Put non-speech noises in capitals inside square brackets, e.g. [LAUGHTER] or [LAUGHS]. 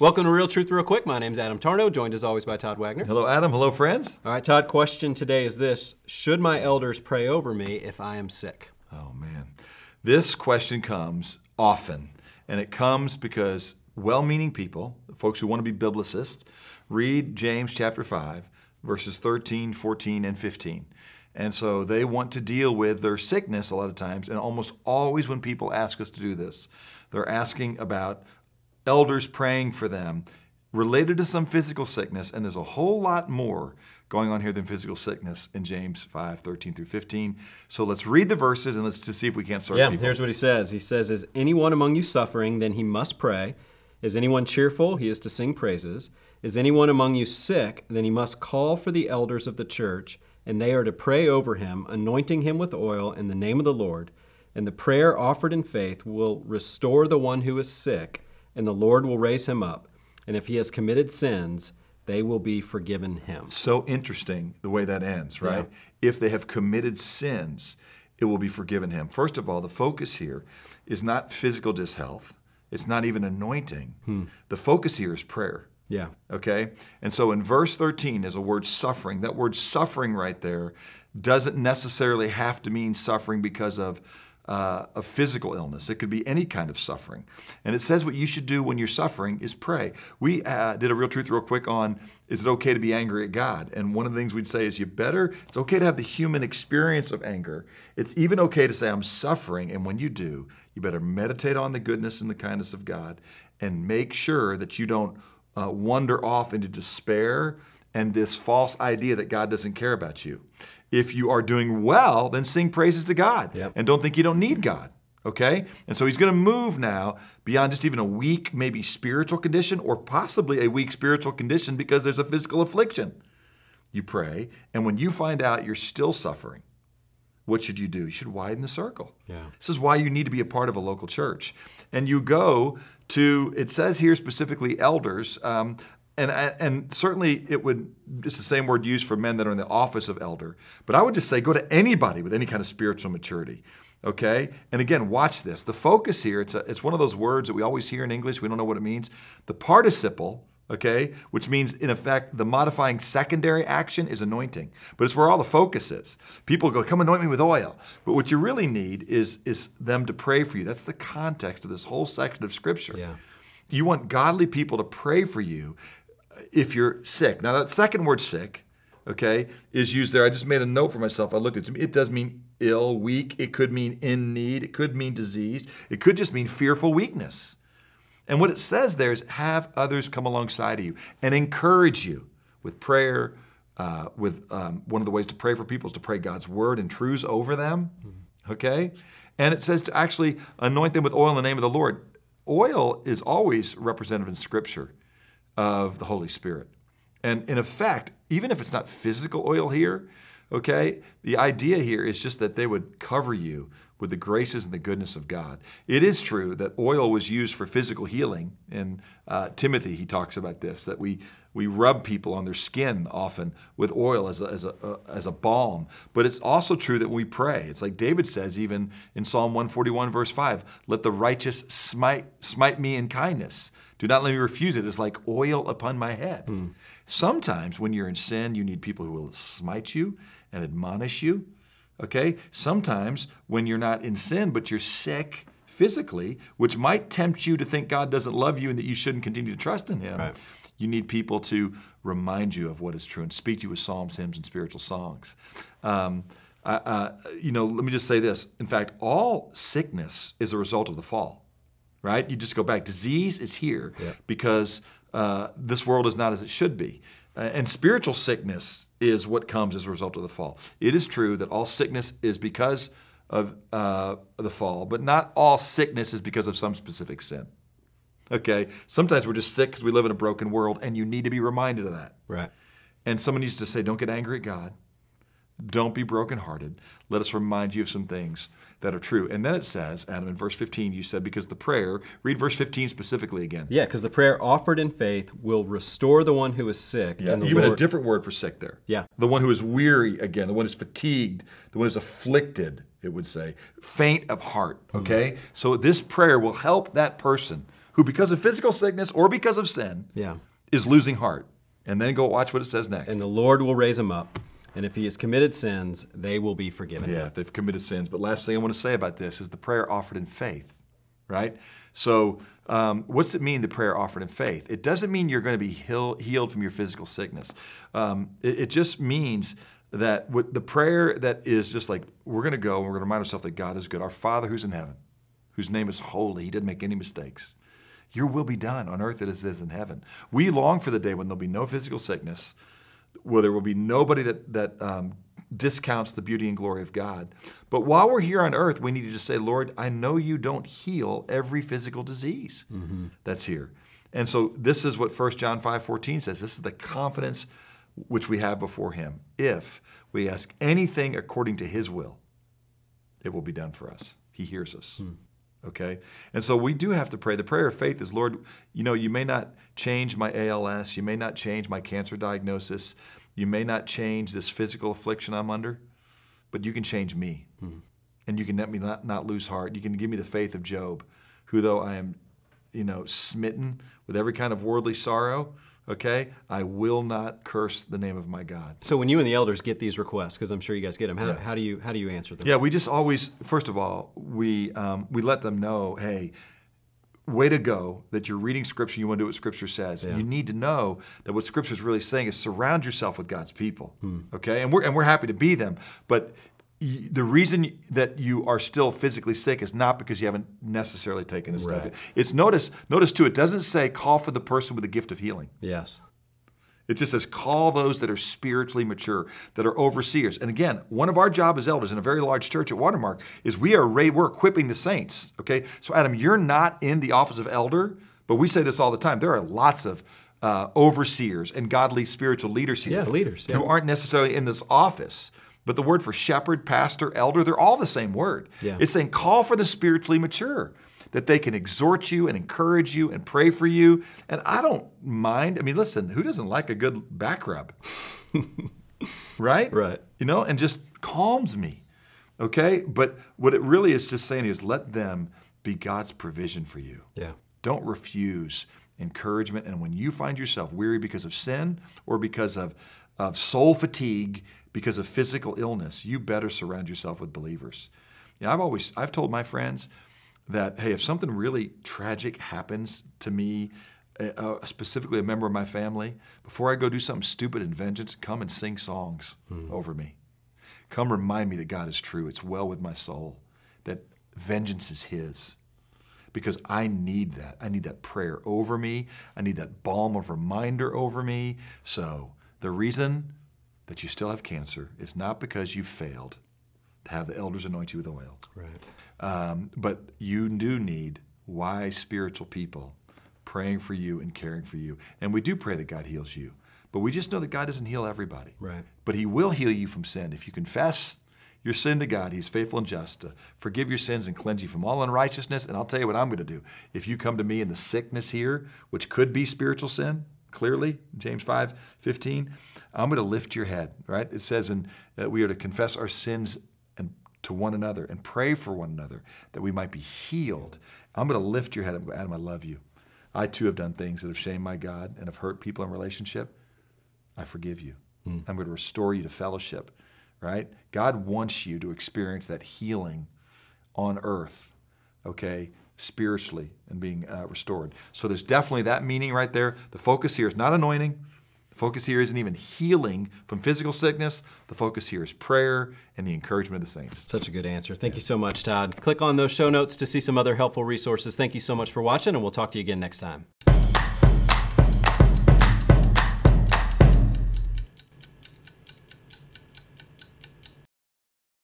Welcome to Real Truth Real Quick. My name's Adam Tarnow, joined as always by Todd Wagner. Hello, Adam. Hello, friends. All right, Todd, question today is this Should my elders pray over me if I am sick? Oh, man. This question comes often, and it comes because well meaning people, folks who want to be biblicists, read James chapter 5, verses 13, 14, and 15. And so they want to deal with their sickness a lot of times, and almost always when people ask us to do this, they're asking about elders praying for them related to some physical sickness, and there's a whole lot more going on here than physical sickness in James 5, 13 through 15. So let's read the verses and let's just see if we can't start Yeah, people. here's what he says. He says, Is anyone among you suffering? Then he must pray. Is anyone cheerful? He is to sing praises. Is anyone among you sick? Then he must call for the elders of the church, and they are to pray over him, anointing him with oil in the name of the Lord. And the prayer offered in faith will restore the one who is sick, and the Lord will raise him up. And if he has committed sins, they will be forgiven him. so interesting the way that ends, right? If they have committed sins, it will be forgiven him. First of all, the focus here is not physical dishealth, it's not even anointing. Hmm. The focus here is prayer. Yeah. Okay? And so in verse 13 is a word suffering. That word suffering right there doesn't necessarily have to mean suffering because of uh, a physical illness. It could be any kind of suffering. And it says what you should do when you're suffering is pray. We uh, did a real truth real quick on is it okay to be angry at God? And one of the things we'd say is you better, it's okay to have the human experience of anger. It's even okay to say I'm suffering. And when you do, you better meditate on the goodness and the kindness of God and make sure that you don't uh, wander off into despair and this false idea that God doesn't care about you. If you are doing well, then sing praises to God Yep. and don't think you don't need God. Okay? And so he's going to move now beyond just even a weak, maybe spiritual condition or possibly a weak spiritual condition because there's a physical affliction. You pray, and when you find out you're still suffering, what should you do? You should widen the circle. Yeah. This is why you need to be a part of a local church. And you go to, it says here specifically elders, um, and, uh, and certainly it would, it's the same word used for men that are in the office of elder. But I would just say go to anybody with any kind of spiritual maturity. Okay? And again, watch this. The focus here, it's, a, it's one of those words that we always hear in English, we don't know what it means. The participle, okay, which means in effect the modifying secondary action is anointing. But it's where all the focus is. People go, come anoint me with oil. But what you really need is, is them to pray for you. That's the context of this whole section of Scripture. Yeah. You want godly people to pray for you if you're sick. Now, that second word, sick, okay, is used there. I just made a note for myself. I looked at it. It does mean ill, weak. It could mean in need. It could mean disease. It could just mean fearful weakness. And what it says there is have others come alongside of you and encourage you with prayer. Uh, with um, one of the ways to pray for people is to pray God's word and truths over them. Okay? And it says to actually anoint them with oil in the name of the Lord. Oil is always represented in Scripture of the Holy Spirit. And in effect, even if it's not physical oil here, okay, the idea here is just that they would cover you with the graces and the goodness of God. It is true that oil was used for physical healing. In uh, Timothy, he talks about this that we we rub people on their skin often with oil as a, as a, uh, as a balm. But it's also true that when we pray. It's like David says, even in Psalm 141, verse 5, let the righteous smite, smite me in kindness. Do not let me refuse it. It's like oil upon my head. Sometimes when you're in sin, you need people who will smite you and admonish you. Okay? Sometimes when you're not in sin, but you're sick physically, which might tempt you to think God doesn't love you and that you shouldn't continue to trust in Him, Right. you need people to remind you of what is true and speak to you with psalms, hymns, and spiritual songs. Um, I- uh, you know, let me just say this. In fact, all sickness is a result of the fall, right? You just go back. Disease is here Yeah. because uh, this world is not as it should be. Uh, and spiritual sickness is what comes as a result of the fall. It is true that all sickness is because of uh, the fall, but not all sickness is because of some specific sin. Okay? Sometimes we're just sick because we live in a broken world, and you need to be reminded of that. Right. And someone needs to say, don't get angry at God. Don't be brokenhearted. Let us remind you of some things that are true. And then it says, Adam, in verse 15, you said, because the prayer, read verse 15 specifically again. Yeah, because the prayer offered in faith will restore the one who is sick. and the Even a different word for sick there. Yeah. The one who is weary again, the one who's fatigued, the one who's afflicted, it would say, faint of heart. Mm-hmm. Okay? So this prayer will help that person who, because of physical sickness or because of sin, Yeah. is losing heart. And then go watch what it says next. And the Lord will raise him up. And if he has committed sins, they will be forgiven. Yeah, if they've committed sins. But last thing I want to say about this is the prayer offered in faith, right? So, um, what's it mean, the prayer offered in faith? It doesn't mean you're going to be heal, healed from your physical sickness. Um, it, it just means that what the prayer that is just like, we're going to go and we're going to remind ourselves that God is good. Our Father who's in heaven, whose name is holy, he didn't make any mistakes. Your will be done on earth as it is in heaven. We long for the day when there'll be no physical sickness, where there will be nobody that, that um, discounts the beauty and glory of God. But while we're here on earth, we need to just say, Lord, I know you don't heal every physical disease that's here. And so this is what 1 John 5 14 says. This is the confidence which we have before him. If we ask anything according to his will, it will be done for us. He hears us. Okay? And so we do have to pray. The prayer of faith is, Lord, you know, you may not change my ALS, you may not change my cancer diagnosis, you may not change this physical affliction I'm under, but you can change me. And you can let me not, not lose heart. You can give me the faith of Job, who though I am, you know, smitten with every kind of worldly sorrow, okay, I will not curse the name of my God. So when you and the elders get these requests, because I'm sure you guys get them, how, how do you how do you answer them? Yeah, we just always, first of all, we um, we let them know, hey, way to go that you're reading Scripture. You want to do what Scripture says. You need to know that what Scripture is really saying is surround yourself with God's people. Hmm. Okay, and we're and we're happy to be them, but. y- The reason that you are still physically sick is not because you haven't necessarily taken this stuff. Right. It's notice, notice too. It doesn't say call for the person with the gift of healing. Yes. It just says, call those that are spiritually mature, that are overseers. And again, one of our job as elders in a very large church at Watermark is we are we're equipping the saints. Okay, so Adam, you're not in the office of elder, but we say this all the time. There are lots of uh, overseers and godly spiritual leaders here, Yeah, leaders, yeah. who aren't necessarily in this office. But the word for shepherd, pastor, elder, they're all the same word. Yeah. It's saying call for the spiritually mature, that they can exhort you and encourage you and pray for you. And I don't mind. I mean, listen, who doesn't like a good back rub? [LAUGHS] right? Right. You know, and just calms me. Okay? But what it really is just saying is let them be God's provision for you. Yeah. Don't refuse encouragement. And when you find yourself weary because of sin or because of, of soul fatigue, because of physical illness, you better surround yourself with believers. You know, I've always I've told my friends that hey, if something really tragic happens to me, uh, specifically a member of my family, before I go do something stupid in vengeance, come and sing songs over me. Come remind me that God is true. It's well with my soul. That vengeance is His because I need that. I need that prayer over me. I need that balm of reminder over me. So, the reason that you still have cancer is not because you failed to have the elders anoint you with oil, Right. um, but you do need wise spiritual people praying for you and caring for you. And we do pray that God heals you, but we just know that God doesn't heal everybody. Right. But He will heal you from sin. If you confess your sin to God, He's faithful and just to forgive your sins and cleanse you from all unrighteousness. And I'll tell you what I'm going to do. If you come to me in the sickness here, which could be spiritual sin, clearly, James 5 15, I'm going to lift your head, right? It says in, that we are to confess our sins and to one another and pray for one another that we might be healed. I'm going to lift your head. Going, Adam, I love you. I too have done things that have shamed my God and have hurt people in relationship. I forgive you. I'm going to restore you to fellowship, right? God wants you to experience that healing on earth, okay, spiritually and being uh, restored. So there's definitely that meaning right there. The focus here is not anointing. Focus here isn't even healing from physical sickness. The focus here is prayer and the encouragement of the saints. Such a good answer. Thank you so much, Todd. Click on those show notes to see some other helpful resources. Thank you so much for watching, and we'll talk to you again next time.